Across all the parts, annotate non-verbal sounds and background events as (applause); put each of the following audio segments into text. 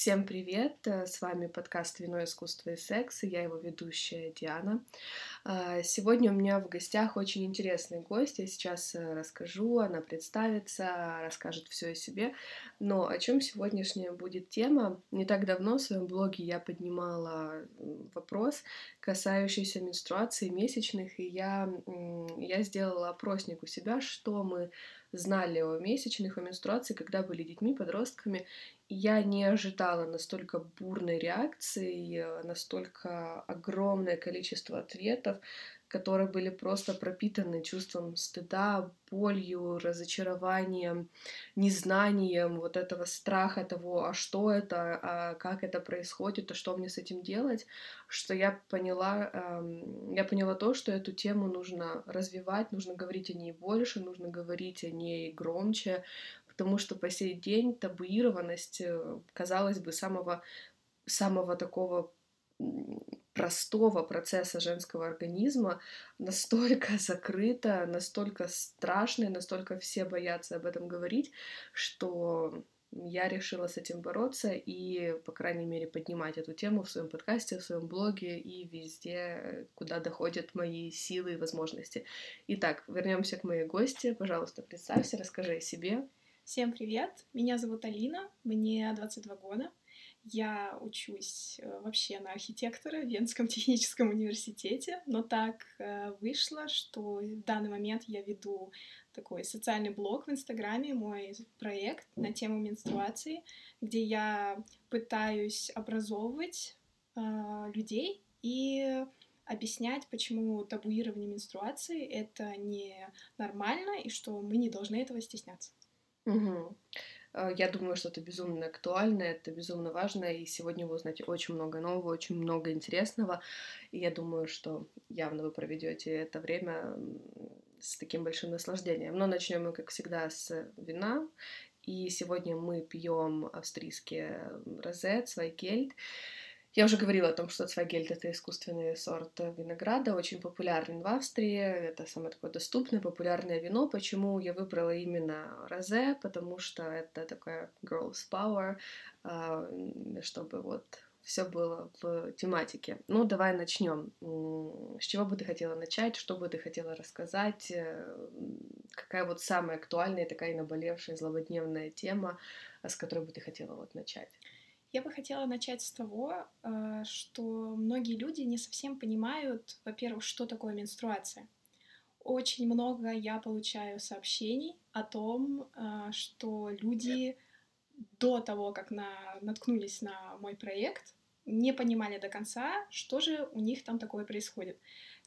Всем привет! Э, с вами подкаст «Вино, искусство и секс», и я его ведущая Диана. А, сегодня у меня в гостях очень интересный гость. Я сейчас э, расскажу, она представится, расскажет все о себе. Но о чем сегодняшняя будет тема? Не так давно в своем блоге я поднимала вопрос, касающийся менструации месячных, и я, я сделала опросник у себя, что мы знали о месячных, о менструации, когда были детьми, подростками, я не ожидала настолько бурной реакции, настолько огромное количество ответов, которые были просто пропитаны чувством стыда, болью, разочарованием, незнанием вот этого страха того, а что это, а как это происходит, а что мне с этим делать, что я поняла, эм, я поняла то, что эту тему нужно развивать, нужно говорить о ней больше, нужно говорить о ней громче, потому что по сей день табуированность, э, казалось бы, самого, самого такого простого процесса женского организма настолько (laughs) закрыта, настолько страшная, настолько все боятся об этом говорить, что я решила с этим бороться и, по крайней мере, поднимать эту тему в своем подкасте, в своем блоге и везде, куда доходят мои силы и возможности. Итак, вернемся к моей гости. Пожалуйста, представься, расскажи о себе. Всем привет! Меня зовут Алина, мне 22 года. Я учусь э, вообще на архитектора в Венском (laughs) техническом университете, но так э, вышло, что в данный момент я веду такой социальный блог в Инстаграме, мой проект на тему менструации, где я пытаюсь образовывать э, людей и объяснять, почему табуирование менструации это не нормально и что мы не должны этого стесняться. Угу. Я думаю, что это безумно актуально, это безумно важно, и сегодня вы узнаете очень много нового, очень много интересного, и я думаю, что явно вы проведете это время с таким большим наслаждением. Но начнем мы, как всегда, с вина, и сегодня мы пьем австрийские розе, свайгельд. Я уже говорила о том, что Цвагельд — это искусственный сорт винограда, очень популярный в Австрии, это самое такое доступное, популярное вино. Почему я выбрала именно розе? Потому что это такая girl's power, а, чтобы вот все было в тематике. Ну, давай начнем. С чего бы ты хотела начать? Что бы ты хотела рассказать? Э, какая вот самая актуальная, такая наболевшая, злободневная тема, с которой бы ты хотела вот начать? Я бы хотела начать с того, э, что многие люди не совсем понимают, во-первых, что такое менструация. Очень много я получаю сообщений о том, э, что люди до того, как на, наткнулись на мой проект, не понимали до конца, что же у них там такое происходит.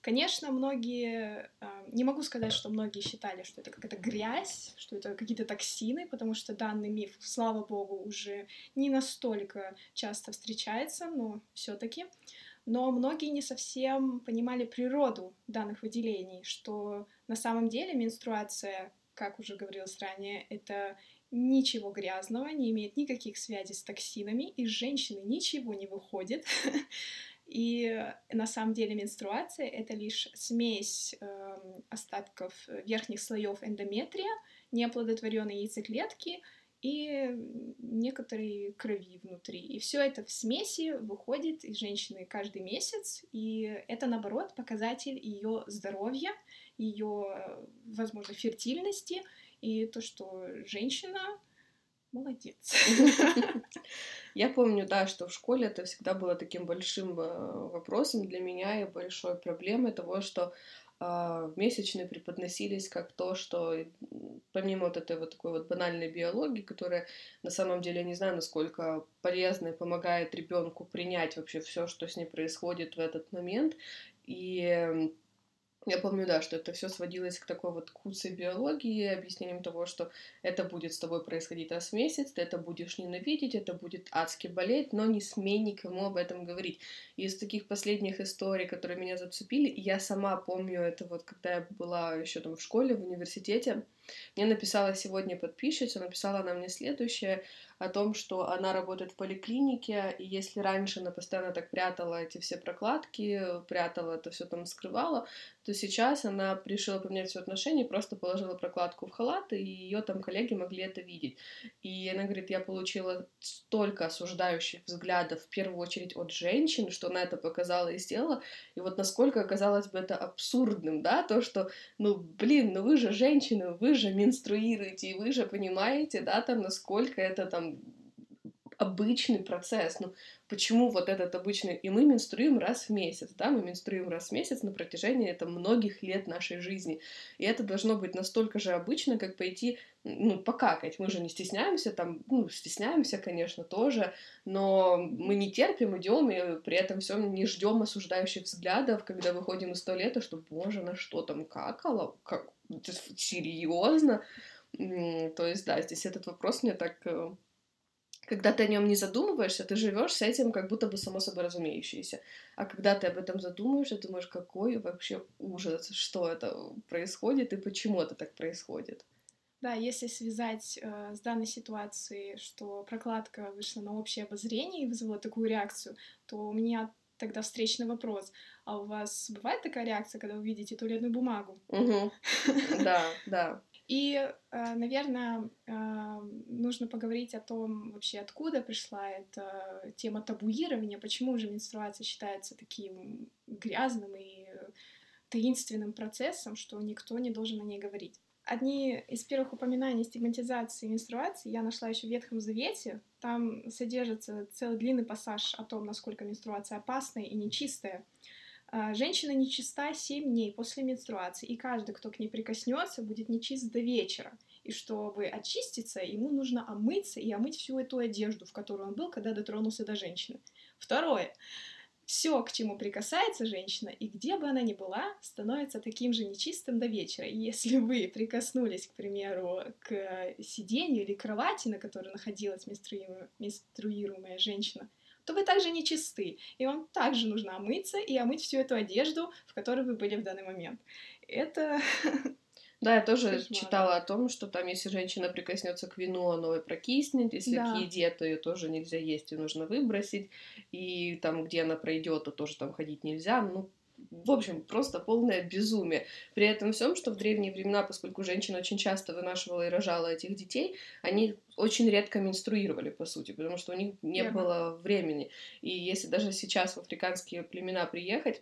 Конечно, многие, а, не могу сказать, что многие считали, что это какая-то грязь, что это какие-то токсины, потому что данный миф, слава богу, уже не настолько часто встречается, но все-таки. Но многие не совсем понимали природу данных выделений, что на самом деле менструация, как уже говорилось ранее, это ничего грязного, не имеет никаких связей с токсинами, из женщины ничего не выходит. (laughs) И на самом деле менструация — это лишь смесь э, остатков верхних слоев эндометрия, неоплодотворенной яйцеклетки и некоторые крови внутри. И все это в смеси выходит из женщины каждый месяц, и это, наоборот, показатель ее здоровья, ее, возможно, фертильности, и то, что женщина молодец. (laughs) (laughs) Я помню, да, что в школе это всегда было таким большим э, вопросом для меня и большой проблемой того, что э, месячные преподносились как то, что помимо вот этой вот такой вот банальной биологии, которая на самом деле не знаю, насколько полезна и помогает ребенку принять вообще все, что с ней происходит в этот момент, и я помню, да, что это все сводилось к такой вот куцей биологии, объяснением того, что это будет с тобой происходить раз в месяц, ты это будешь ненавидеть, это будет адски болеть, но не смей никому об этом говорить. Из таких последних историй, которые меня зацепили, я сама помню это вот, когда я была еще там в школе, в университете, Мне написала сегодня подписчица, написала она мне следующее о том, что она работает в поликлинике, и если раньше она постоянно так прятала эти все прокладки, прятала это все там скрывала, то сейчас она решила поменять свои отношения, просто положила прокладку в халат, и ее там коллеги могли это видеть. И она говорит, я получила столько осуждающих взглядов, в первую очередь от женщин, что она это показала и сделала, и вот насколько казалось бы это абсурдным, да, то, что, ну, блин, ну вы же женщины, вы же менструируете, и вы же понимаете, да, там, насколько это там обычный процесс. Ну, почему вот этот обычный... И мы менструируем раз в месяц, да, мы менструируем раз в месяц на протяжении это многих лет нашей жизни. И это должно быть настолько же обычно, как пойти, ну, покакать. Мы же не стесняемся, там, ну, стесняемся, конечно, тоже, но мы не терпим, идем, и при этом все не ждем осуждающих взглядов, когда выходим из туалета, что, боже, на что там какало? Как? Серьезно? То есть, да, здесь этот вопрос мне так э, когда ты о нем не задумываешься, ты живешь с этим как будто бы само собой разумеющееся. А когда ты об этом задумаешься, думаешь, какой вообще ужас, что это происходит и почему это так происходит. Да, если связать э, с данной ситуацией, что прокладка вышла на общее обозрение и вызвала такую реакцию, то у меня тогда встречный вопрос. А у вас бывает такая реакция, когда вы видите туалетную бумагу? (laughs) Да, да. И, э, наверное, э, нужно поговорить о том вообще, откуда пришла эта тема табуирования, почему же менструация считается таким грязным и таинственным процессом, что никто не должен о ней говорить. Одни из первых упоминаний стигматизации менструации я нашла еще в Ветхом Завете. Там содержится целый длинный пассаж о том, насколько менструация опасная и нечистая. А, женщина нечиста 7 дней после менструации, и каждый, кто к ней прикоснется, будет нечист до вечера. И чтобы очиститься, ему нужно омыться и омыть всю эту одежду, в которой он был, когда дотронулся до женщины. Второе. Все, к чему прикасается женщина, и где бы она ни была, становится таким же нечистым до вечера. И если вы прикоснулись, к примеру, к сиденью или кровати, на которой находилась менструируемая женщина, то вы также не чисты, и вам также нужно омыться и омыть всю эту одежду, в которой вы были в данный момент. Это (laughs) Да, я тоже Кошмар. читала о том, что там, если женщина прикоснется к вину, оно и прокиснет, если да. к еде, то ее тоже нельзя есть, и нужно выбросить, и там, где она пройдет, то тоже там ходить нельзя. Ну, в общем, просто полное безумие. При этом всем, что в древние времена, поскольку женщина очень часто вынашивала и рожала этих детей, они очень редко менструировали, по сути, потому что у них не Верно. было времени. И если даже сейчас в африканские племена приехать,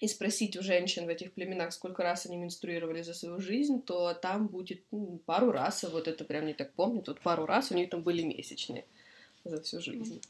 и спросить у женщин в этих племенах, сколько раз они менструировали за свою жизнь, то там будет ну, пару раз, вот это прям не так помню, тут пару раз у них там были месячные за всю жизнь.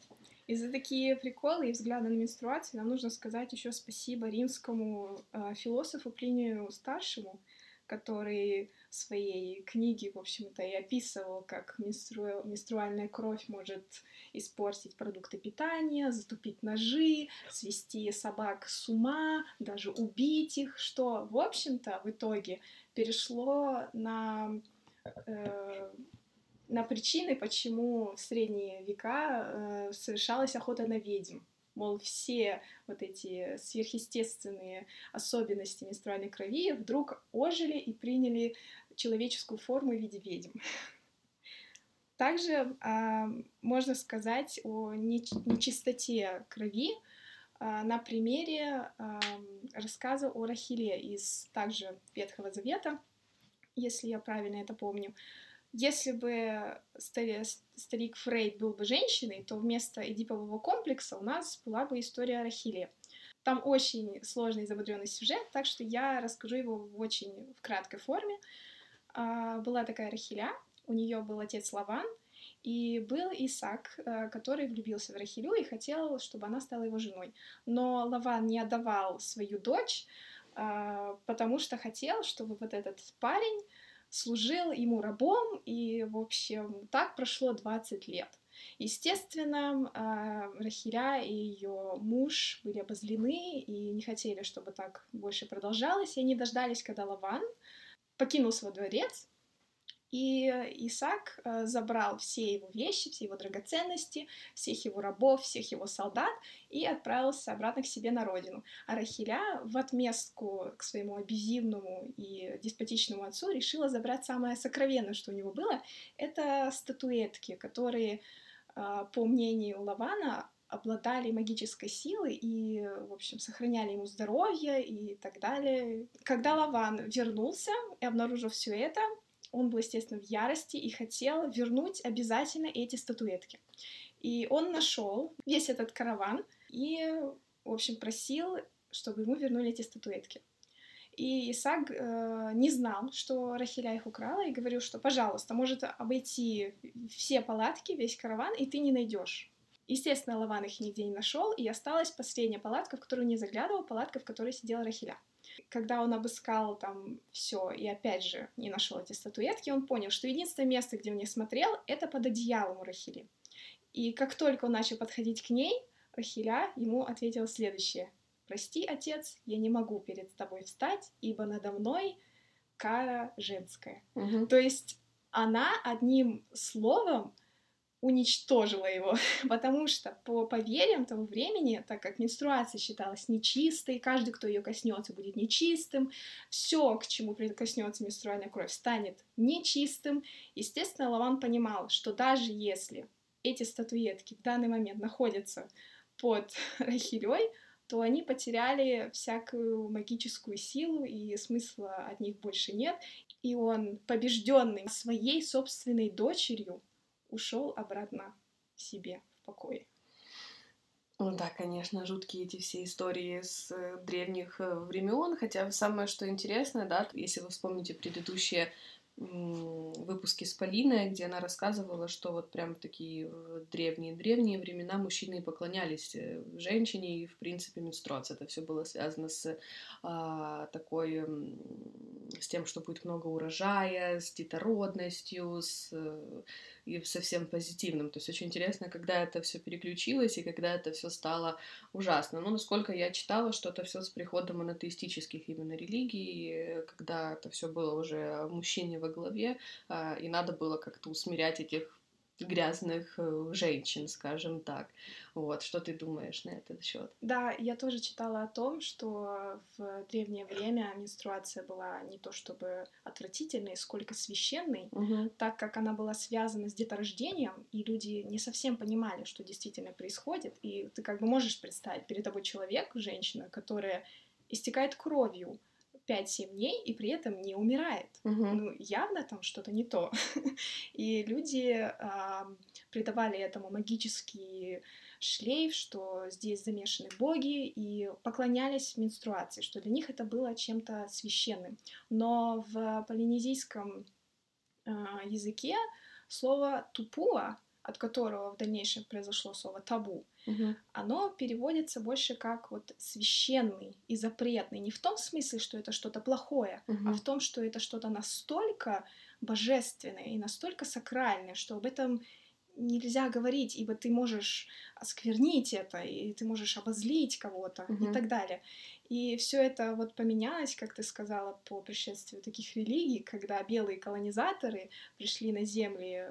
И за такие приколы и взгляды на менструацию нам нужно сказать еще спасибо римскому э, философу Плинию Старшему, который в своей книге, в общем-то, и описывал, как менстру... менструальная кровь может испортить продукты питания, затупить ножи, свести собак с ума, даже убить их, что, в общем-то, в итоге перешло на э, на причины, почему в средние века э, совершалась охота на ведьм. Мол, все вот эти сверхъестественные особенности менструальной крови вдруг ожили и приняли человеческую форму в виде ведьм. (laughs) Также э, можно сказать о нечистоте крови э, на примере э, рассказа о Рахиле из также Ветхого Завета, если я правильно это помню. Если бы старик Фрейд был бы женщиной, то вместо эдипового комплекса у нас была бы история Рахили. Там очень сложный и замудренный сюжет, так что я расскажу его в очень в краткой форме. А, была такая Рахиля, у нее был отец Лаван, и был Исаак, э, который влюбился в Рахилю и хотел, чтобы она стала его женой. Но Лаван не отдавал свою дочь, а, потому что хотел, чтобы вот этот парень служил ему рабом, и, в общем, так прошло 20 лет. Естественно, а, Рахиля и ее муж были обозлены и не хотели, чтобы так больше продолжалось, и они дождались, когда Лаван покинул свой дворец И Исаак э, забрал все его вещи, все его драгоценности, всех его рабов, всех его солдат и отправился обратно к себе на родину. А Рахиля в отместку к своему абьюзивному и деспотичному отцу решила забрать самое сокровенное, что у него было. Это статуэтки, которые, э, по мнению Лавана, обладали магической силой и, в общем, сохраняли ему здоровье и так далее. Когда Лаван вернулся и обнаружил все это, он был, естественно, в ярости и хотел вернуть обязательно эти статуэтки. И он нашел весь этот караван и, в общем, просил, чтобы ему вернули эти статуэтки. И Исаак э, не знал, что Рахиля их украла, и говорил, что, пожалуйста, может обойти все палатки, весь караван, и ты не найдешь. Естественно, Лаван их нигде не нашел, и осталась последняя палатка, в которую не заглядывал, палатка, в которой сидела Рахиля когда он обыскал там все и опять же не нашел эти статуэтки, он понял, что единственное место, где он не смотрел, это под одеялом у Рахили. И как только он начал подходить к ней, Рахиля ему ответила следующее. «Прости, отец, я не могу перед тобой встать, ибо надо мной кара женская». Угу. То есть она одним словом уничтожила его, (laughs) потому что по поверьям того времени, так как менструация считалась нечистой, каждый, кто ее коснется, будет нечистым, все, к чему прикоснется менструальная кровь, станет нечистым. Естественно, Лаван понимал, что даже если эти статуэтки в данный момент находятся под (laughs) Рахилей, то они потеряли всякую магическую силу, и смысла от них больше нет. И он, побежденный своей собственной дочерью, ушел обратно к себе в покое. Ну да, конечно, жуткие эти все истории с э, древних э, времен, хотя самое что интересное, да, если вы вспомните предыдущие выпуске с Полиной, где она рассказывала, что вот прям такие древние-древние времена мужчины поклонялись э, женщине, и, в принципе, менструация. Это все было связано с а, такой, с тем, что будет много урожая, с детородностью, с и совсем позитивным. То есть очень интересно, когда это все переключилось и когда это все стало ужасно. Ну, насколько я читала, что это все с приходом монотеистических именно религий, когда это все было уже мужчине во главе, а, и надо было как-то усмирять этих грязных э, женщин, скажем так. Вот, что ты думаешь на этот счет? Да, я тоже читала о том, что в древнее время менструация была не то чтобы отвратительной, сколько священной, угу. так как она была связана с деторождением, и люди не совсем понимали, что действительно происходит, и ты как бы можешь представить перед тобой человек, женщина, которая истекает кровью, 5-7 дней и при этом не умирает. Угу. Ну, явно там что-то не то. (laughs) и люди э, придавали этому магический шлейф, что здесь замешаны боги, и поклонялись менструации, что для них это было чем-то священным. Но в полинезийском э, языке слово тупуа от которого в дальнейшем произошло слово табу, угу. оно переводится больше как вот священный и запретный. Не в том смысле, что это что-то плохое, угу. а в том, что это что-то настолько божественное и настолько сакральное, что об этом нельзя говорить, ибо ты можешь осквернить это, и ты можешь обозлить кого-то угу. и так далее. И все это вот поменялось, как ты сказала, по пришествию таких религий, когда белые колонизаторы пришли на земли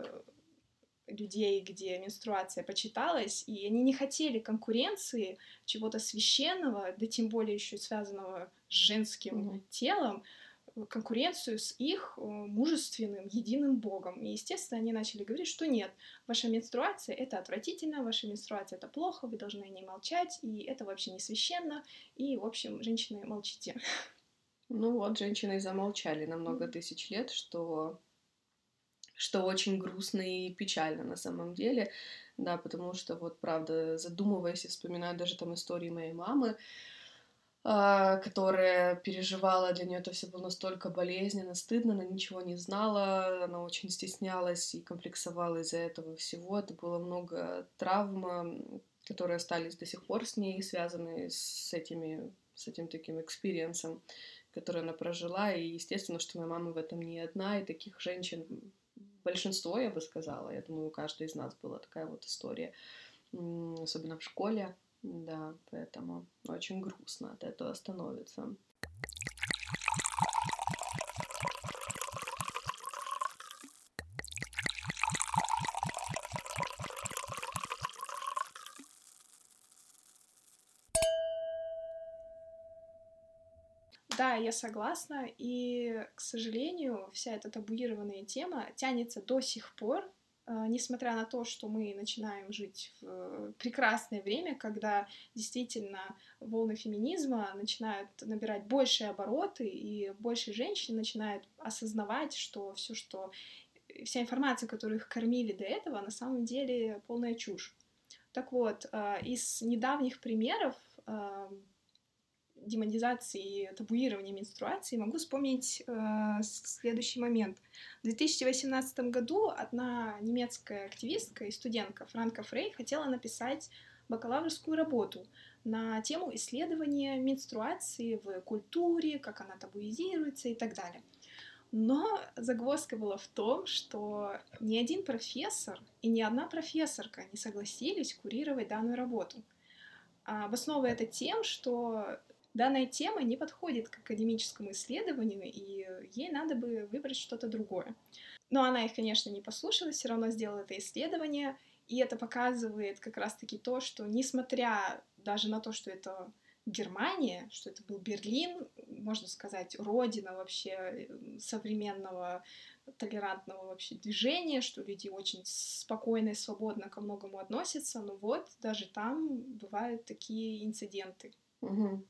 людей, где менструация почиталась, и они не хотели конкуренции чего-то священного, да тем более еще связанного с женским mm-hmm. телом, конкуренцию с их э, мужественным, единым богом. И, естественно, они начали говорить, что нет, ваша менструация — это отвратительно, ваша менструация — это плохо, вы должны о ней молчать, и это вообще не священно, и, в общем, женщины, молчите. Ну вот, женщины замолчали на много тысяч лет, что что очень грустно и печально на самом деле, да, потому что вот, правда, задумываясь и вспоминая даже там истории моей мамы, а, которая переживала, для нее это все было настолько болезненно, стыдно, она ничего не знала, она очень стеснялась и комплексовала из-за этого всего. Это было много травм, которые остались до сих пор с ней, связанные с этими, с этим таким experience ом, который она прожила. И естественно, что моя мама в этом не одна, и таких женщин большинство, я бы сказала. Я думаю, у каждой из нас была такая вот история, особенно в школе. Да, поэтому очень грустно от этого становится. Да, я согласна, и, к сожалению, вся эта табуированная тема тянется до сих пор, а, несмотря на то, что мы начинаем жить в прекрасное время, когда действительно волны феминизма начинают набирать большие обороты, и больше женщин начинают осознавать, что все, что вся информация, которую их кормили до этого, на самом деле полная чушь. Так вот, а, из недавних примеров а, демонизации и табуирования менструации могу вспомнить э, следующий момент. В 2018 году одна немецкая активистка и студентка Франка Фрей хотела написать бакалаврскую работу на тему исследования менструации в культуре, как она табуизируется и так далее. Но загвоздка была в том, что ни один профессор и ни одна профессорка не согласились курировать данную работу. А обосновывая это тем, что данная тема не подходит к академическому исследованию, и ей надо бы выбрать что-то другое. Но она их, конечно, не послушалась, все равно сделала это исследование, и это показывает как раз-таки то, что несмотря даже на то, что это Германия, что это был Берлин, можно сказать, родина вообще э, современного толерантного вообще движения, что люди очень спокойно и свободно ко многому относятся, но вот даже там бывают такие инциденты. Угу.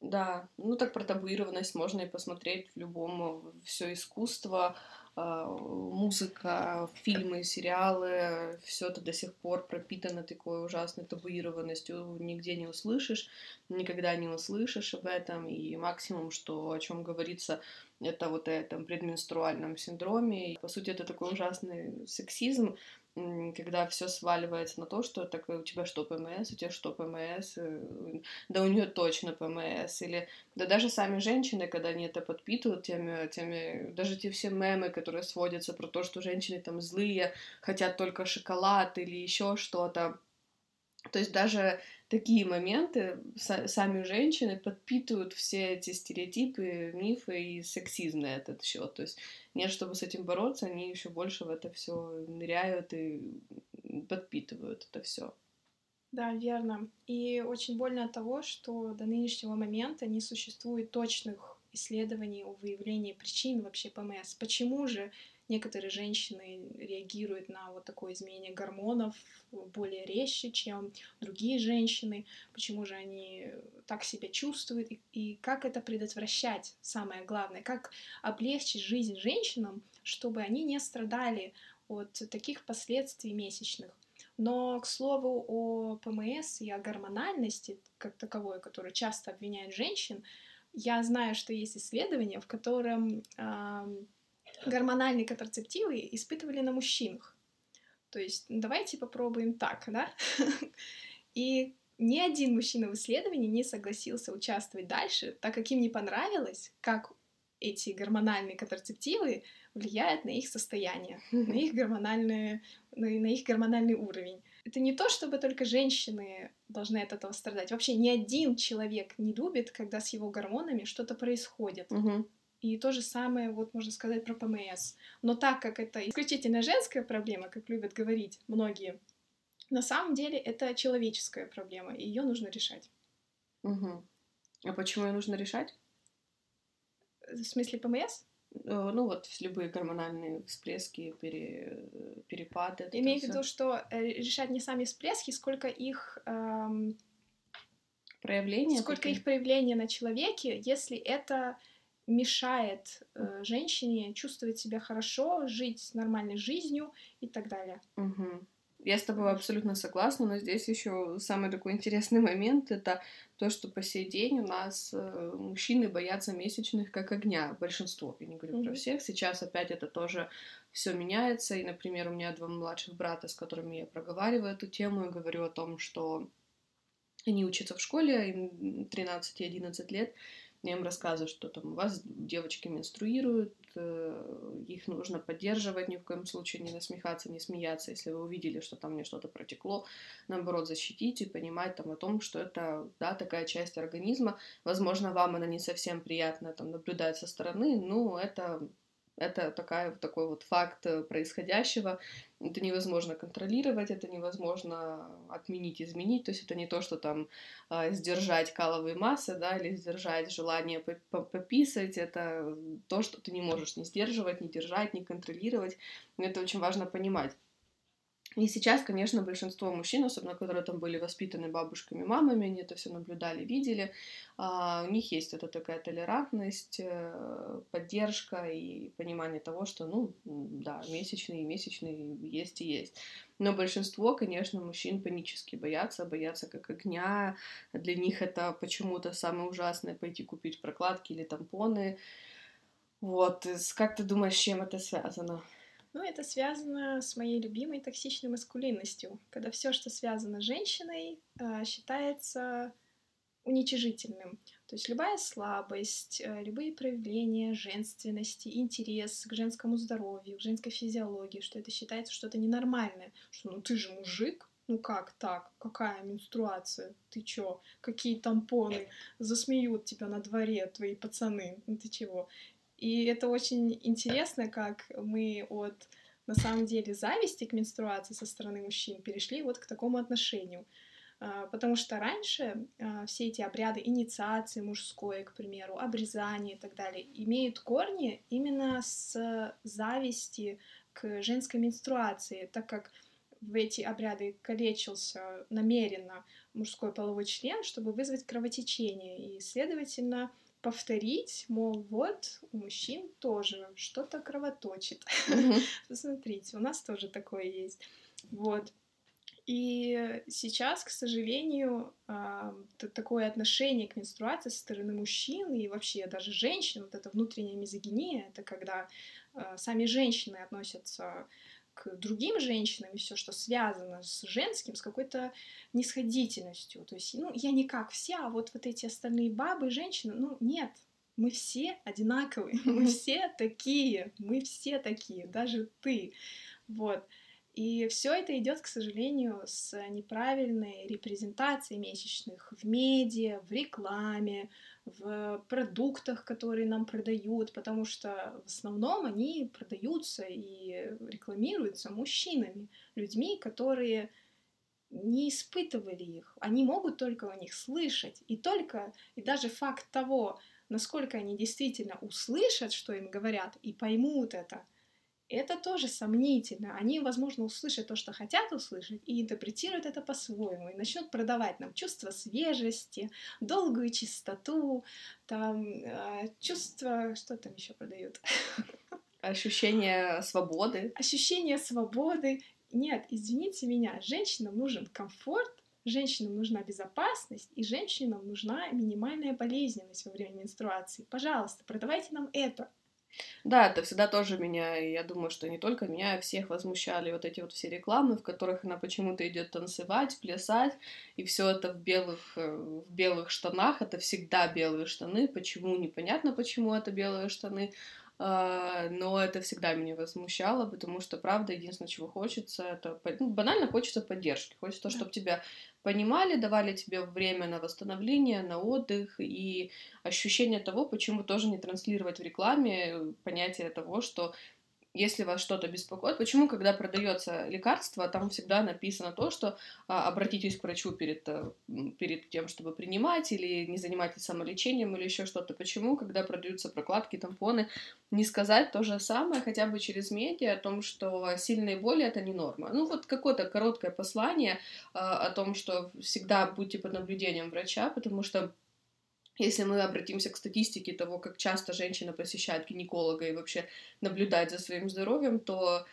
Да, ну так про табуированность можно и посмотреть в любом, все искусство, а, музыка, фильмы, сериалы, все это до сих пор пропитано такой ужасной табуированностью, нигде не услышишь, никогда не услышишь об этом, и максимум, что о чем говорится, это вот о этом предменструальном синдроме. И, по сути, это такой ужасный сексизм, когда все сваливается на то, что так у тебя что ПМС, у тебя что ПМС, э, да у нее точно ПМС, или да даже сами женщины, когда они это подпитывают теми, теми, даже те все мемы, которые сводятся про то, что женщины там злые, хотят только шоколад или еще что-то, то есть даже такие моменты сами женщины подпитывают все эти стереотипы, мифы и сексизм на этот счет. То есть нет, чтобы с этим бороться, они еще больше в это все ныряют и подпитывают это все. Да, верно. И очень больно от того, что до нынешнего момента не существует точных исследований о выявлении причин вообще ПМС. Почему же некоторые женщины реагируют на вот такое изменение гормонов более резче, чем другие женщины, почему же они так себя чувствуют, и, и как это предотвращать, самое главное, как облегчить жизнь женщинам, чтобы они не страдали от таких последствий месячных. Но, к слову, о ПМС и о гормональности как таковой, которую часто обвиняют женщин, я знаю, что есть исследование, в котором э, гормональные контрацептивы испытывали на мужчинах. То есть давайте попробуем так, да? (laughs) И ни один мужчина в исследовании не согласился участвовать дальше, так как им не понравилось, как эти гормональные контрацептивы влияют на их состояние, (laughs) на их гормональный, на, на их гормональный уровень. Это не то, чтобы только женщины должны от этого страдать. Вообще ни один человек не любит, когда с его гормонами что-то происходит. Угу. И то же самое, вот можно сказать про ПМС. Но так как это исключительно женская проблема, как любят говорить многие, на самом деле это человеческая проблема, и ее нужно решать. Угу. А почему ее нужно решать? В смысле ПМС? Э, ну вот любые гормональные всплески, пере, перепады. Имею в виду, что э, решать не сами всплески, сколько их эм, проявления, сколько такие? их проявления на человеке, если это мешает э, женщине чувствовать себя хорошо, жить нормальной жизнью и так далее. Угу. Я с тобой абсолютно согласна, но здесь еще самый такой интересный (laughs) момент это то, что по сей день у нас э, мужчины боятся месячных как огня, большинство, я не говорю mm-hmm. про всех. Сейчас опять это тоже все меняется, и, например, у меня два младших брата, с которыми я проговариваю эту тему и говорю о том, что они учатся в школе, им 13 и 11 лет, я им рассказываю, что там у вас девочки менструируют, э, их нужно поддерживать, ни в коем случае не насмехаться, не смеяться, если вы увидели, что там мне что-то протекло, наоборот, защитить и понимать там о том, что это, да, такая часть организма, возможно, вам она не совсем приятно там наблюдать со стороны, но это Это такая, такой вот факт э, происходящего. Это невозможно контролировать, это невозможно отменить, изменить. То есть это не то, что там э, сдержать каловые массы, да, или сдержать желание пописать. Это то, что ты не можешь не сдерживать, не держать, не контролировать. Это очень важно понимать. И сейчас, конечно, большинство мужчин, особенно которые там были воспитаны бабушками, мамами, они это все наблюдали, видели, а, у них есть эта такая толерантность, э, поддержка и понимание того, что, ну, да, месячные, месячные есть и есть. Но большинство, конечно, мужчин панически боятся, боятся как огня. Для них это почему-то самое ужасное пойти купить прокладки или тампоны. Вот, как ты думаешь, с чем это связано? Ну, это связано с моей любимой токсичной маскулинностью, когда все, что связано с женщиной, а, считается уничижительным. То есть любая слабость, э, любые проявления женственности, интерес к женскому здоровью, к женской физиологии, что это считается что-то ненормальное, что ну ты же мужик, ну как так? Какая менструация? Ты чё? Какие тампоны? Засмеют тебя на дворе твои пацаны. Ну ты чего? И это очень интересно, как мы от, на самом деле, зависти к менструации со стороны мужчин перешли вот к такому отношению. А, потому что раньше а, все эти обряды инициации мужской, к примеру, обрезания и так далее, имеют корни именно с зависти к женской менструации, так как в эти обряды калечился намеренно мужской половой член, чтобы вызвать кровотечение, и, следовательно, повторить, мол, вот у мужчин тоже что-то кровоточит. (laughs) Посмотрите, у нас тоже такое есть. Вот. И сейчас, к сожалению, такое отношение к менструации со стороны мужчин и вообще даже женщин, вот эта внутренняя мизогиния, это когда а, сами женщины относятся к другим женщинам и все, что связано с женским, с какой-то нисходительностью. То есть, ну, я не как все, а вот, вот эти остальные бабы, женщины, ну, нет, мы все одинаковые, (laughs) мы все такие, мы все такие, даже ты. Вот. И все это идет, к сожалению, с неправильной репрезентацией месячных в медиа, в рекламе, в продуктах, которые нам продают, потому что в основном они продаются и рекламируются мужчинами, людьми, которые не испытывали их. Они могут только о них слышать. И только, и даже факт того, насколько они действительно услышат, что им говорят, и поймут это — это тоже сомнительно. Они, возможно, услышат то, что хотят услышать, и интерпретируют это по-своему, и начнут продавать нам чувство свежести, долгую чистоту, там, э, чувство... Что там еще продают? (laughs) Ощущение свободы. Ощущение свободы. Нет, извините меня, женщинам нужен комфорт, женщинам нужна безопасность, и женщинам нужна минимальная болезненность во время менструации. Пожалуйста, продавайте нам это. Да, это всегда тоже меня, и я думаю, что не только меня, а всех возмущали вот эти вот все рекламы, в которых она почему-то идет танцевать, плясать, и все это в белых, э, в белых штанах, это всегда белые штаны, почему, непонятно, почему это белые штаны, а, но это всегда меня возмущало, потому что, правда, единственное, чего хочется, это ну, банально хочется поддержки, хочется, чтобы тебя понимали, давали тебе время на восстановление, на отдых и ощущение того, почему тоже не транслировать в рекламе понятие того, что если вас что-то беспокоит, почему, когда продается лекарство, там всегда написано то, что а, обратитесь к врачу перед, э, перед тем, чтобы принимать, или не занимайтесь самолечением, или еще что-то. Почему, когда продаются прокладки, тампоны, не сказать то же самое хотя бы через медиа о том, что сильные боли это не норма. Ну вот какое-то короткое послание а, о том, что всегда будьте под наблюдением врача, потому что если мы обратимся к статистике того, как часто женщина посещает гинеколога и вообще наблюдает за своим здоровьем, то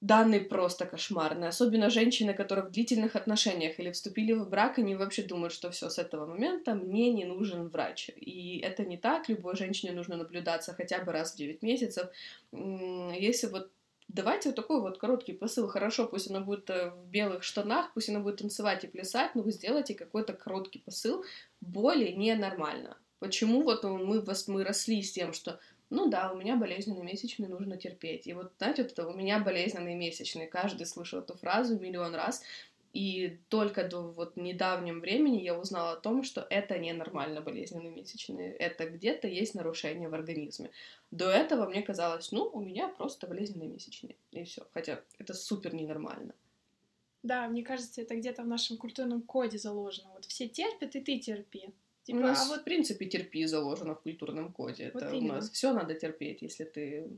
данные просто кошмарные. Особенно женщины, которые в длительных отношениях или вступили в брак, они вообще думают, что все с этого момента мне не нужен врач. И это не так. Любой женщине нужно наблюдаться хотя бы раз в 9 месяцев. Если вот давайте вот такой вот короткий посыл. Хорошо, пусть она будет э, в белых штанах, пусть она будет танцевать и плясать, но вы сделайте какой-то короткий посыл. Боли ненормально. Почему вот мы, мы росли с тем, что ну да, у меня болезненные месячные, нужно терпеть. И вот, знаете, вот это у меня болезненные месячные. Каждый слышал эту фразу миллион раз. И только до вот недавнем времени я узнала о том, что это ненормально болезненные месячные. Это где-то есть нарушение в организме. До этого мне казалось, ну, у меня просто болезненные месячные. И все. Хотя это супер ненормально. Да, мне кажется, это где-то в нашем культурном коде заложено. Вот все терпят, и ты терпи. Типа, у нас, а вот в принципе терпи заложено в культурном коде. Вот это именно. у нас все надо терпеть, если ты.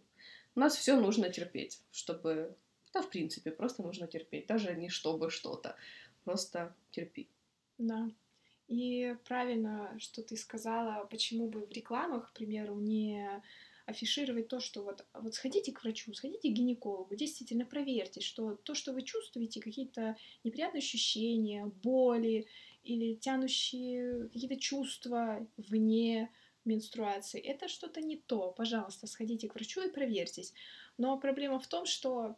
У нас все нужно терпеть, чтобы да, в принципе, просто нужно терпеть. Даже не чтобы что-то. Просто терпи. Да. И правильно, что ты сказала, почему бы в рекламах, к примеру, не афишировать то, что вот, вот сходите к врачу, сходите к гинекологу, действительно проверьте, что то, что вы чувствуете, какие-то неприятные ощущения, боли или тянущие какие-то чувства вне менструации, это что-то не то. Пожалуйста, сходите к врачу и проверьтесь. Но проблема в том, что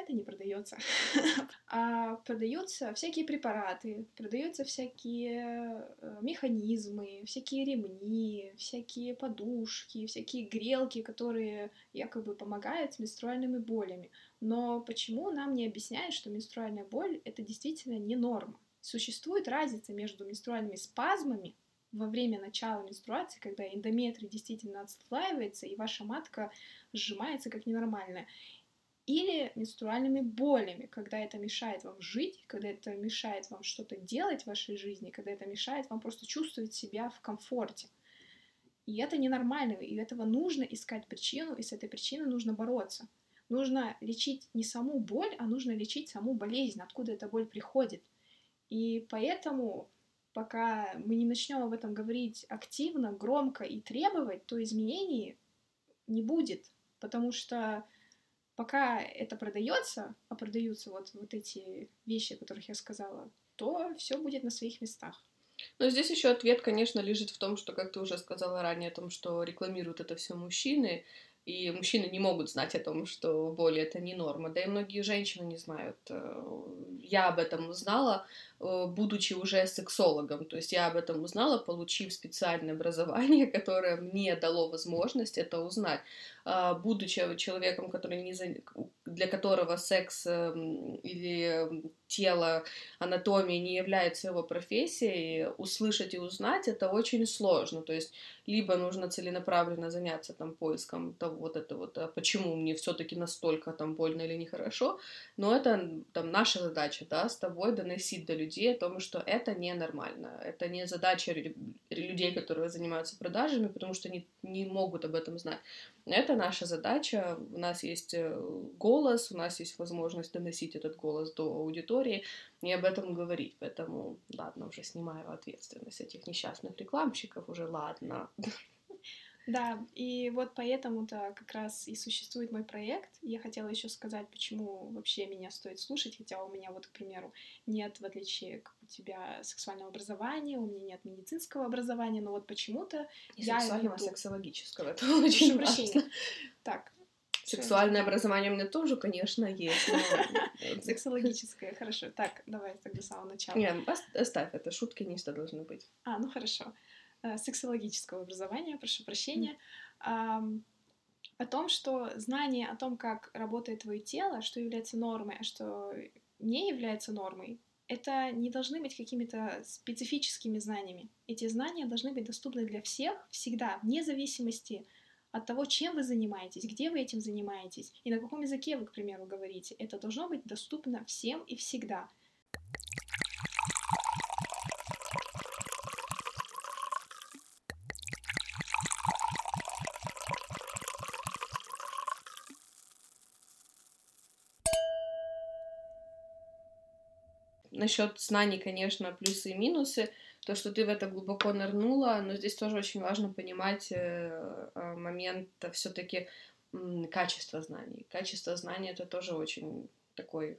это не продается. (laughs) а продаются всякие препараты, продаются всякие э, механизмы, всякие ремни, всякие подушки, всякие грелки, которые якобы помогают с менструальными болями. Но почему нам не объясняют, что менструальная боль это действительно не норма? Существует разница между менструальными спазмами во время начала менструации, когда эндометрий действительно отслаивается, и ваша матка сжимается как ненормальная, или менструальными болями, когда это мешает вам жить, когда это мешает вам что-то делать в вашей жизни, когда это мешает вам просто чувствовать себя в комфорте. И это ненормально, и этого нужно искать причину, и с этой причиной нужно бороться. Нужно лечить не саму боль, а нужно лечить саму болезнь, откуда эта боль приходит. И поэтому, пока мы не начнем об этом говорить активно, громко и требовать, то изменений не будет, потому что пока это продается, а продаются вот, вот эти вещи, о которых я сказала, то все будет на своих местах. Но здесь еще ответ, конечно, лежит в том, что, как ты уже сказала ранее, о том, что рекламируют это все мужчины, и мужчины не могут знать о том, что боль это не норма, да и многие женщины не знают. Я об этом узнала, э, будучи уже сексологом, то есть я об этом узнала, получив специальное образование, (laughs) которое мне дало возможность это узнать. А, будучи человеком, который не. Для которого секс эм, или тело, анатомия не является его профессией, услышать и узнать это очень сложно. То есть либо нужно целенаправленно заняться там поиском того вот это вот, а почему мне все-таки настолько там больно или нехорошо, но это там наша задача, да, с тобой доносить до людей о том, что это ненормально, это не задача людей, которые занимаются продажами, потому что они не могут об этом знать. Это наша задача. У нас есть э, голос, у нас есть возможность доносить этот голос до аудитории и об этом говорить. Поэтому, ладно, уже снимаю ответственность этих несчастных рекламщиков, уже ладно. (laughs) Да, и вот поэтому-то как раз и существует мой проект. Я хотела еще сказать, почему вообще меня стоит слушать, хотя у меня вот, к примеру, нет, в отличие как у тебя, сексуального образования, у меня нет медицинского образования, но вот почему-то и я сексуального, веду... сексологического, это очень важно. Так, Сексуальное образование у меня тоже, конечно, есть. (laughs) Сексологическое, хорошо. Так, давай тогда с самого начала. Нет, оставь это, шутки не должны быть. А, ну хорошо. Э, сексологического образования, прошу прощения, mm. о том, что знание о том, как работает твое тело, что является нормой, а что не является нормой, это не должны быть какими-то специфическими знаниями. Эти знания должны быть доступны для всех всегда, вне зависимости от того, чем вы занимаетесь, где вы этим занимаетесь и на каком языке вы, к примеру, говорите. Это должно быть доступно всем и всегда. Насчет знаний, конечно, плюсы и минусы. То, что ты в это глубоко нырнула, но здесь тоже очень важно понимать э, э, момент все-таки качества знаний. Качество знаний это тоже очень такой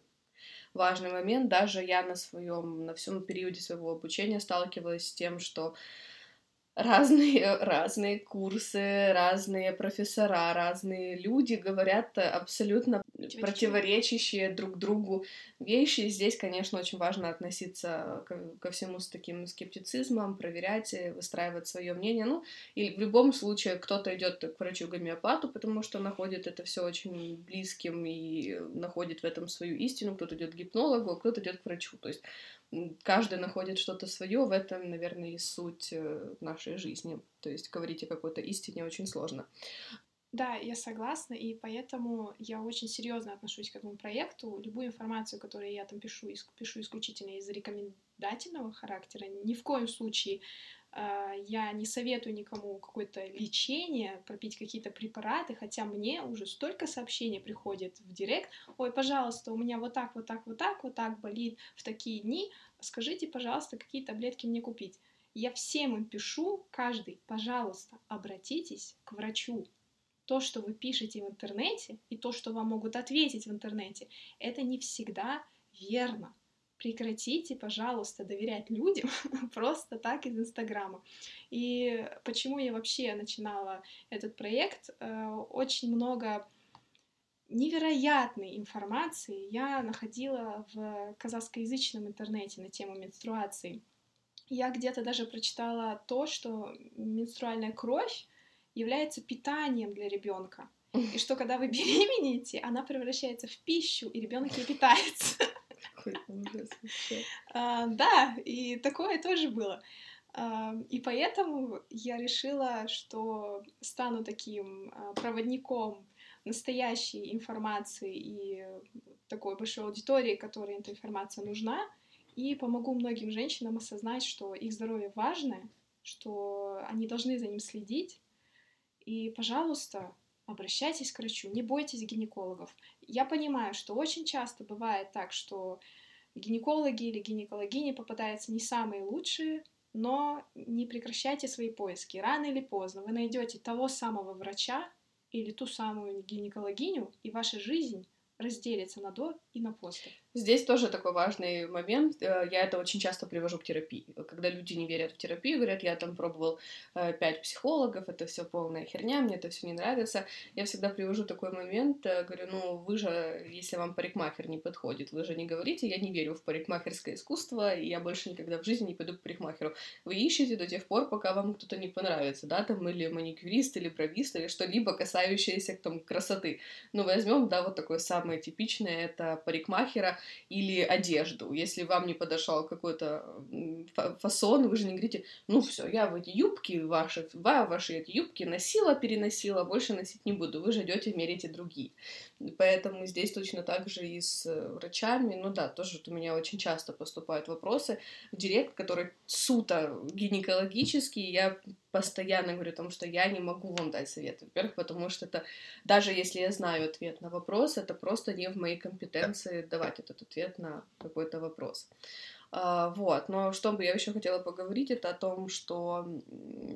важный момент. Даже я на своем, на всем периоде своего обучения сталкивалась с тем, что разные, (laughs) разные курсы, разные профессора, разные люди говорят абсолютно противоречащие друг другу вещи. Здесь, конечно, очень важно относиться ко, ко всему с таким скептицизмом, проверять, выстраивать свое мнение. Ну, и в любом случае кто-то идет к врачу-гомеопату, потому что находит это все очень близким и находит в этом свою истину. Кто-то идет к гипнологу, а кто-то идет к врачу. То есть каждый находит что-то свое, в этом, наверное, и суть э, нашей жизни. То есть говорить о какой-то истине очень сложно. Да, я согласна, и поэтому я очень серьезно отношусь к этому проекту. Любую информацию, которую я там пишу, пишу исключительно из рекомендательного характера. Ни в коем случае э, я не советую никому какое-то лечение, пропить какие-то препараты, хотя мне уже столько сообщений приходит в директ. Ой, пожалуйста, у меня вот так, вот так, вот так, вот так болит в такие дни. Скажите, пожалуйста, какие таблетки мне купить. Я всем им пишу, каждый, пожалуйста, обратитесь к врачу, то, что вы пишете в интернете, и то, что вам могут ответить в интернете, это не всегда верно. Прекратите, пожалуйста, доверять людям (laughs) просто так из Инстаграма. И почему я вообще начинала этот проект? Э, очень много невероятной информации я находила в казахскоязычном интернете на тему менструации. Я где-то даже прочитала то, что менструальная кровь является питанием для ребенка. (laughs) И что когда вы (laughs) беременеете, она превращается в пищу, и ребенок ей питается. Какой ужас (laughs) а, Да, и такое тоже было. А, и поэтому я решила, что стану таким а, проводником настоящей информации и такой большой аудитории, которой эта информация нужна, и помогу многим женщинам осознать, что их здоровье важное, что они должны за ним следить, и, пожалуйста, обращайтесь к врачу, не бойтесь гинекологов. Я понимаю, что очень часто бывает так, что гинекологи или гинекологини попадаются не самые лучшие, но не прекращайте свои поиски. Рано или поздно вы найдете того самого врача или ту самую гинекологиню, и ваша жизнь разделится на до и на после. Здесь тоже такой важный момент. Э, я это очень часто привожу к терапии. Когда люди не верят в терапию, говорят, я там пробовал э, пять психологов, это все полная херня, мне это все не нравится. Я всегда привожу такой момент, э, говорю, ну вы же, если вам парикмахер не подходит, вы же не говорите, я не верю в парикмахерское искусство, и я больше никогда в жизни не пойду к парикмахеру. Вы ищете до тех пор, пока вам кто-то не понравится, да, там, или маникюрист, или бровист, или что-либо касающееся там красоты. Ну, возьмем, да, вот такое самое типичное, это парикмахера, или одежду. Если вам не подошел какой-то фасон, вы же не говорите, ну все, я в эти юбки ваши, ваши эти юбки носила, переносила, больше носить не буду. Вы же идете мерите другие. Поэтому здесь точно так же и с врачами. Ну да, тоже вот у меня очень часто поступают вопросы в директ, который суто гинекологический. Я постоянно говорю о том, что я не могу вам дать совет. Во-первых, потому что это, даже если я знаю ответ на вопрос, это просто не в моей компетенции давать этот ответ на какой-то вопрос. А, вот, но что бы я еще хотела поговорить, это о том, что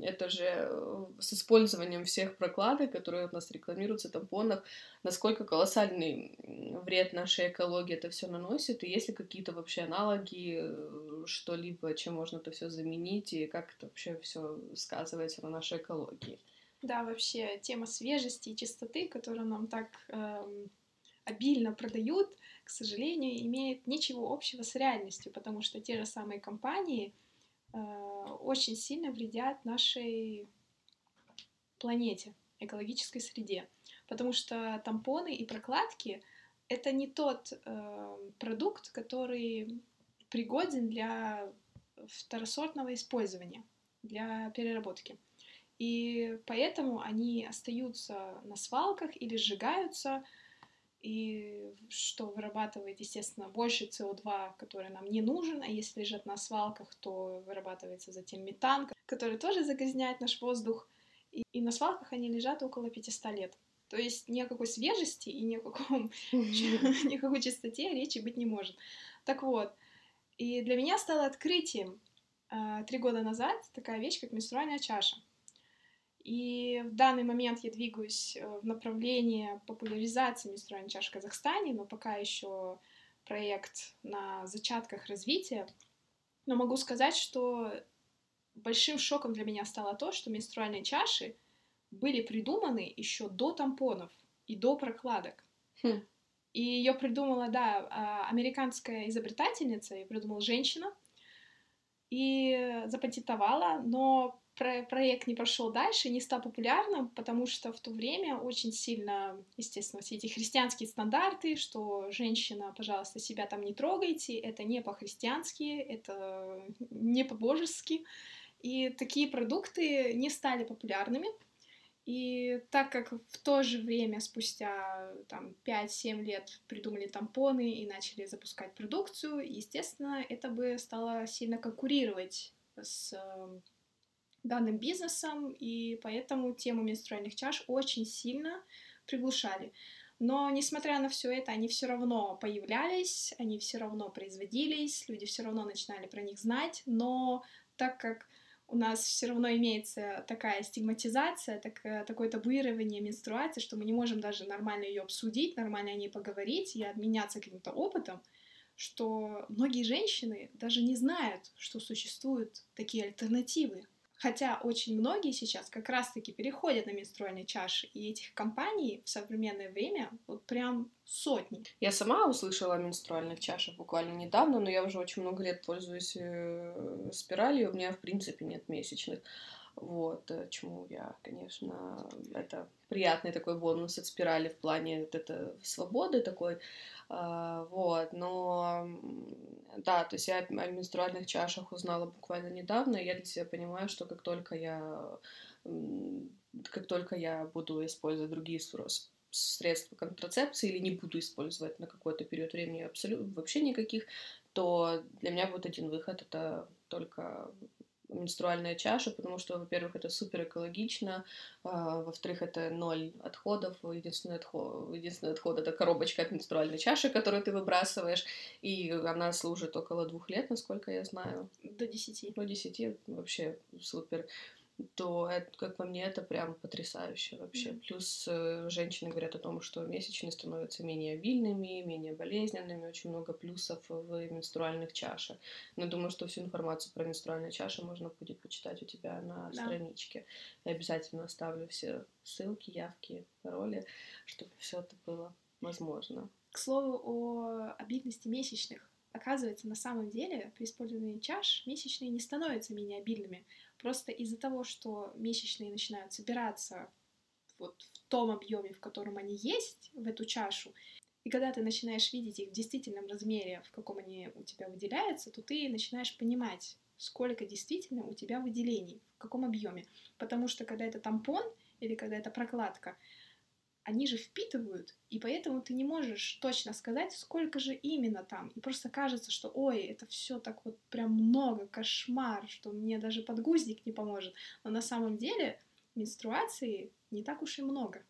это же э, с использованием всех прокладок, которые у нас рекламируются, тампонов, насколько колоссальный вред нашей экологии это все наносит, и есть ли какие-то вообще аналоги, э, что-либо, чем можно это все заменить, и как это вообще все сказывается на нашей экологии. Да, вообще тема свежести и чистоты, которую нам так эм, обильно продают, к сожалению, имеет ничего общего с реальностью, потому что те же самые компании э, очень сильно вредят нашей планете, экологической среде, потому что тампоны и прокладки это не тот э, продукт, который пригоден для второсортного использования, для переработки. И поэтому они остаются на свалках или сжигаются, и что вырабатывает, естественно, больше СО2, который нам не нужен, а если лежат на свалках, то вырабатывается затем метан, который тоже загрязняет наш воздух, и, и на свалках они лежат около 500 лет. То есть ни о какой свежести и ни о, каком, (laughs) (laughs) ни о какой чистоте речи быть не может. Так вот, и для меня стало открытием э, три года назад такая вещь, как менструальная чаша. И в данный момент я двигаюсь э, в направлении популяризации менструальной чаши в Казахстане, но пока еще проект на зачатках развития. Но могу сказать, что большим шоком для меня стало то, что менструальные чаши были придуманы еще до тампонов и до прокладок. Хм. И ее придумала, да, а, американская изобретательница, ее придумала женщина, и запатентовала, но проект не прошел дальше, не стал популярным, потому что в то время очень сильно, естественно, все эти христианские стандарты, что женщина, пожалуйста, себя там не трогайте, это не по-христиански, это не по-божески, и такие продукты не стали популярными, и так как в то же время, спустя там 5-7 лет придумали тампоны и начали запускать продукцию, естественно, это бы стало сильно конкурировать с э, данным бизнесом, и поэтому тему менструальных чаш очень сильно приглушали. Но, несмотря на все это, они все равно появлялись, они все равно производились, люди все равно начинали про них знать, но так как у нас все равно имеется такая стигматизация, так, э, такое табуирование менструации, что мы не можем даже нормально ее обсудить, нормально о ней поговорить и обменяться каким-то опытом, что многие женщины даже не знают, что существуют такие альтернативы Хотя очень многие сейчас как раз-таки переходят на менструальные чаши, и этих компаний в современное время вот прям сотни. Я сама услышала о менструальных чашах буквально недавно, но я уже очень много лет пользуюсь э, спиралью, у меня в принципе нет месячных. Вот, э, чему я, конечно, это приятный такой бонус от спирали в плане вот это свободы такой, а, вот, но да, то есть я о менструальных чашах узнала буквально недавно, и я для себя понимаю, что как только я как только я буду использовать другие средства контрацепции или не буду использовать на какой-то период времени абсолютно вообще никаких, то для меня будет один выход, это только менструальная чаша, потому что, во-первых, это супер экологично, а, во-вторых, это ноль отходов, единственный отход, единственный отход это коробочка от менструальной чаши, которую ты выбрасываешь, и она служит около двух лет, насколько я знаю. До десяти. До десяти, вообще супер то это, как по мне, это прям потрясающе вообще. Mm-hmm. Плюс э, женщины говорят о том, что месячные становятся менее обильными, менее болезненными, очень много плюсов в менструальных чашах. Но думаю, что всю информацию про менструальные чаши можно будет почитать у тебя на да. страничке. Я обязательно оставлю все ссылки, явки, пароли, чтобы все это было возможно. К слову о обильности месячных. Оказывается, на самом деле при использовании чаш месячные не становятся менее обильными. Просто из-за того, что месячные начинают собираться вот в том объеме, в котором они есть, в эту чашу, и когда ты начинаешь видеть их в действительном размере, в каком они у тебя выделяются, то ты начинаешь понимать, сколько действительно у тебя выделений, в каком объеме. Потому что когда это тампон или когда это прокладка, они же впитывают, и поэтому ты не можешь точно сказать, сколько же именно там. И просто кажется, что ой, это все так вот прям много, кошмар, что мне даже подгузник не поможет. Но на самом деле менструации не так уж и много.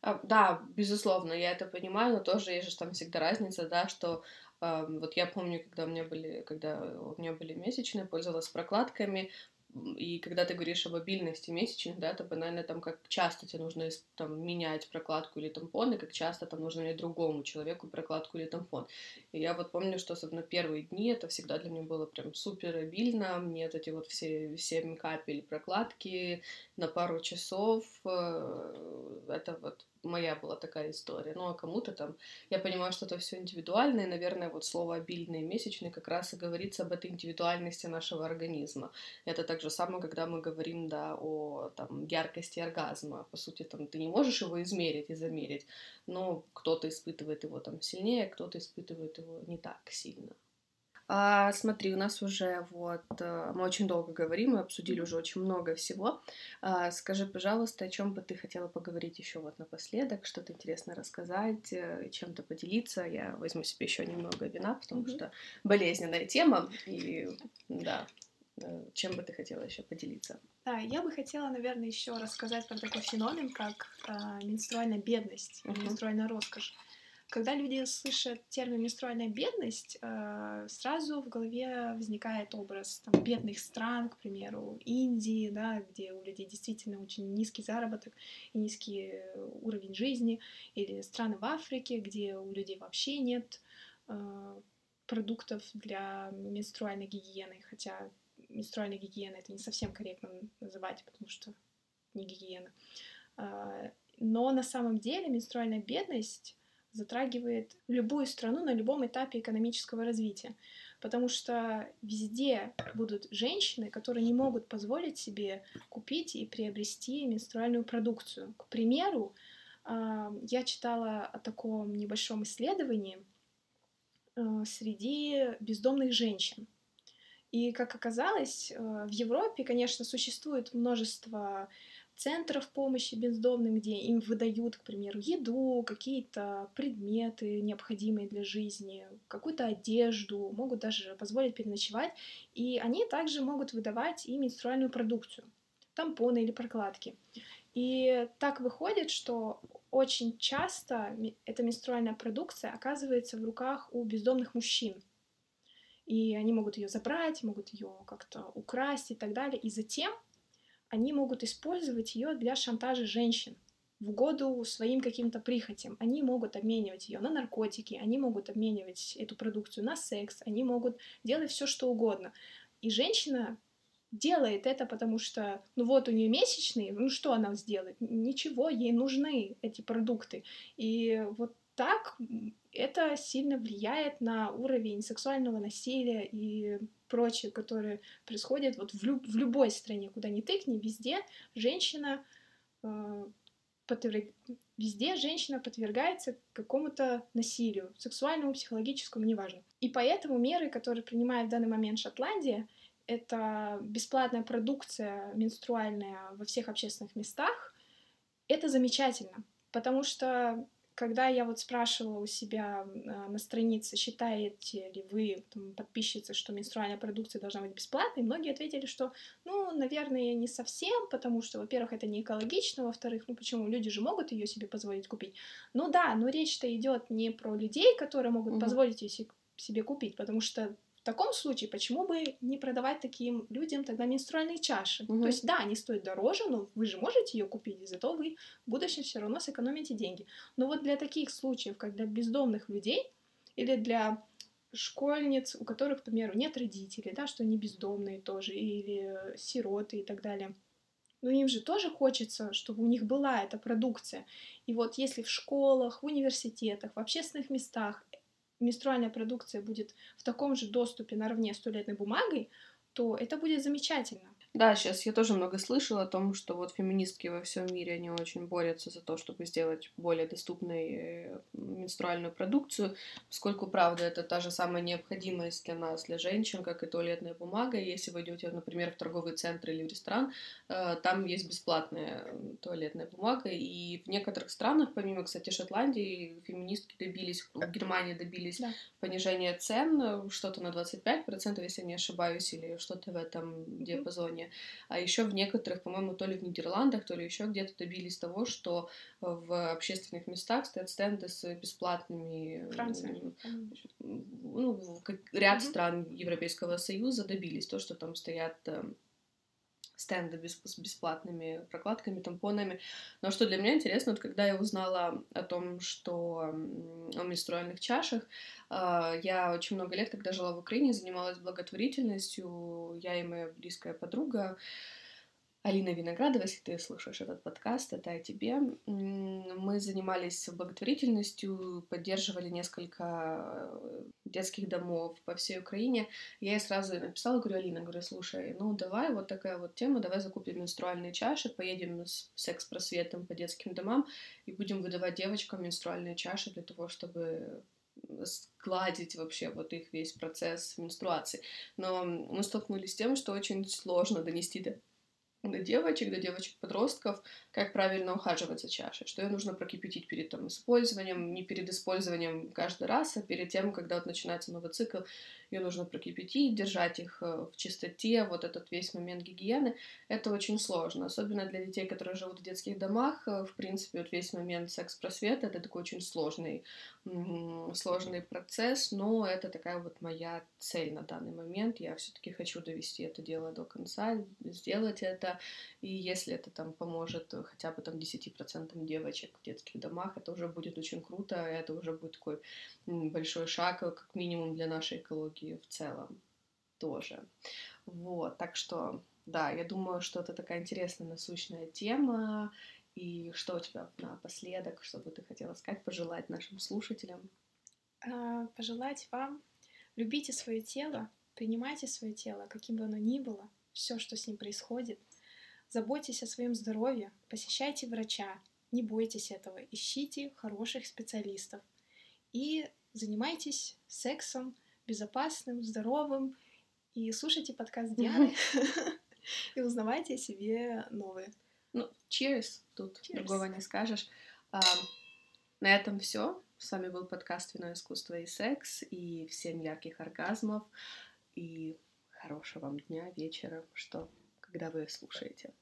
А, да, безусловно, я это понимаю, но тоже есть же там всегда разница, да, что вот я помню, когда у меня были, когда у меня были месячные, пользовалась прокладками, и когда ты говоришь об обильности месячных, да, то банально там как часто тебе нужно там, менять прокладку или тампон, и как часто там нужно менять другому человеку прокладку или тампон. И я вот помню, что особенно первые дни это всегда для меня было прям супер обильно. Мне вот эти вот все 7 капель прокладки на пару часов, э, это вот моя была такая история. Ну, а кому-то там... Я понимаю, что это все индивидуально, и, наверное, вот слово «обильные месячные» как раз и говорится об этой индивидуальности нашего организма. Это так же самое, когда мы говорим, да, о там, яркости оргазма. По сути, там, ты не можешь его измерить и замерить, но кто-то испытывает его там сильнее, кто-то испытывает его не так сильно. А, смотри, у нас уже вот э, мы очень долго говорим, мы обсудили уже очень много всего. А, скажи, пожалуйста, о чем бы ты хотела поговорить еще вот напоследок, что-то интересное рассказать, э, чем-то поделиться. Я возьму себе еще немного вина, потому mm-hmm. что болезненная тема и да. Э, чем бы ты хотела еще поделиться? Да, я бы хотела, наверное, еще рассказать про такой феномен, как э, менструальная бедность, uh-huh. менструальная роскошь. Когда люди слышат термин «менструальная бедность», э, сразу в голове возникает образ там, бедных стран, к примеру, Индии, да, где у людей действительно очень низкий заработок и низкий уровень жизни, или страны в Африке, где у людей вообще нет э, продуктов для менструальной гигиены, хотя менструальная гигиена это не совсем корректно называть, потому что не гигиена. Э, но на самом деле менструальная бедность затрагивает любую страну на любом этапе экономического развития. Потому что везде будут женщины, которые не могут позволить себе купить и приобрести менструальную продукцию. К примеру, а, я читала о таком небольшом исследовании а, среди бездомных женщин. И, как оказалось, а, в Европе, конечно, существует множество центров помощи бездомным, где им выдают, к примеру, еду, какие-то предметы, необходимые для жизни, какую-то одежду, могут даже позволить переночевать. И они также могут выдавать и менструальную продукцию, тампоны или прокладки. И так выходит, что очень часто эта менструальная продукция оказывается в руках у бездомных мужчин. И они могут ее забрать, могут ее как-то украсть и так далее. И затем они могут использовать ее для шантажа женщин в угоду своим каким-то прихотям. Они могут обменивать ее на наркотики, они могут обменивать эту продукцию на секс, они могут делать все, что угодно. И женщина делает это, потому что, ну вот у нее месячные, ну что она сделает? Ничего, ей нужны эти продукты. И вот так это сильно влияет на уровень сексуального насилия и прочее, которое происходит вот в, люб в любой стране, куда ни тыкни, везде женщина э, подверг... везде женщина подвергается какому-то насилию, сексуальному, психологическому, неважно. И поэтому меры, которые принимает в данный момент Шотландия, это бесплатная продукция менструальная во всех общественных местах, это замечательно, потому что когда я вот спрашивала у себя а, на странице, считаете ли вы, там, подписчицы, что менструальная продукция должна быть бесплатной, многие ответили, что, ну, наверное, не совсем, потому что, во-первых, это не экологично, во-вторых, ну почему, люди же могут ее себе позволить купить. Ну да, но речь-то идет не про людей, которые могут угу. позволить ее себе купить, потому что таком случае, почему бы не продавать таким людям тогда менструальные чаши? Угу. То есть, да, они стоят дороже, но вы же можете ее купить, и зато вы в будущем все равно сэкономите деньги. Но вот для таких случаев, как для бездомных людей или для школьниц, у которых, к примеру, нет родителей, да, что они бездомные тоже, или сироты и так далее. Но им же тоже хочется, чтобы у них была эта продукция. И вот если в школах, в университетах, в общественных местах менструальная продукция будет в таком же доступе наравне с туалетной бумагой, то это будет замечательно. Да, сейчас я тоже много слышала о том, что вот феминистки во всем мире, они очень борются за то, чтобы сделать более доступной э, менструальную продукцию, поскольку, правда, это та же самая необходимость для нас, для женщин, как и туалетная бумага. Если вы идете, например, в торговый центр или в ресторан, э, там есть бесплатная туалетная бумага, и в некоторых странах, помимо, кстати, Шотландии, феминистки добились, в Германии добились да. понижения цен, э, что-то на 25%, если не ошибаюсь, или что-то в этом диапазоне уровне. А еще в некоторых, по-моему, то ли в Нидерландах, то ли еще где-то добились того, что в общественных местах стоят стенды с бесплатными... Франция. Ну, ряд mm-hmm. стран Европейского Союза добились то, что там стоят эм, стенды с бесплатными прокладками, тампонами. Но что для меня интересно, вот когда я узнала о том, что о менструальных чашах, а, я очень много лет, когда жила в Украине, занималась благотворительностью, я и моя близкая подруга, Алина Виноградова, если ты слушаешь этот подкаст, это о тебе. Мы занимались благотворительностью, поддерживали несколько э, детских домов по всей Украине. Я ей сразу написала, говорю, Алина, говорю, слушай, ну давай вот такая вот тема, давай закупим менструальные чаши, поедем с секс-просветом по детским домам и будем выдавать девочкам менструальные чаши для того, чтобы сгладить вообще вот их весь процесс менструации. Но мы столкнулись с тем, что очень сложно донести до до девочек, до девочек-подростков, как правильно ухаживать за чашей, что ее нужно прокипятить перед там, использованием, не перед использованием каждый раз, а перед тем, когда вот начинается новый цикл, ее нужно прокипятить, держать их э, в чистоте, вот этот весь момент гигиены, это очень сложно, особенно для детей, которые живут в детских домах, э, в принципе, вот весь момент секс-просвета, это такой очень сложный, сложный процесс, но это такая вот моя цель на данный момент, я все-таки хочу довести это дело до конца, сделать это, и если это там поможет хотя бы там 10% девочек в детских домах, это уже будет очень круто, это уже будет такой большой шаг, как минимум для нашей экологии, в целом тоже. Вот, так что, да, я думаю, что это такая интересная, насущная тема, И что у тебя напоследок, что бы ты хотела сказать, пожелать нашим слушателям? А, пожелать вам любите свое тело, принимайте свое тело, каким бы оно ни было, все, что с ним происходит. Заботьтесь о своем здоровье, посещайте врача, не бойтесь этого, ищите хороших специалистов и занимайтесь сексом безопасным, здоровым и слушайте подкаст Дианы (laughs) и узнавайте о себе новые. Ну, cheers, тут cheers. другого не скажешь. А, на этом все. С вами был подкаст «Вино, искусство и секс». И всем ярких оргазмов. И хорошего вам дня, вечера, что, когда вы слушаете.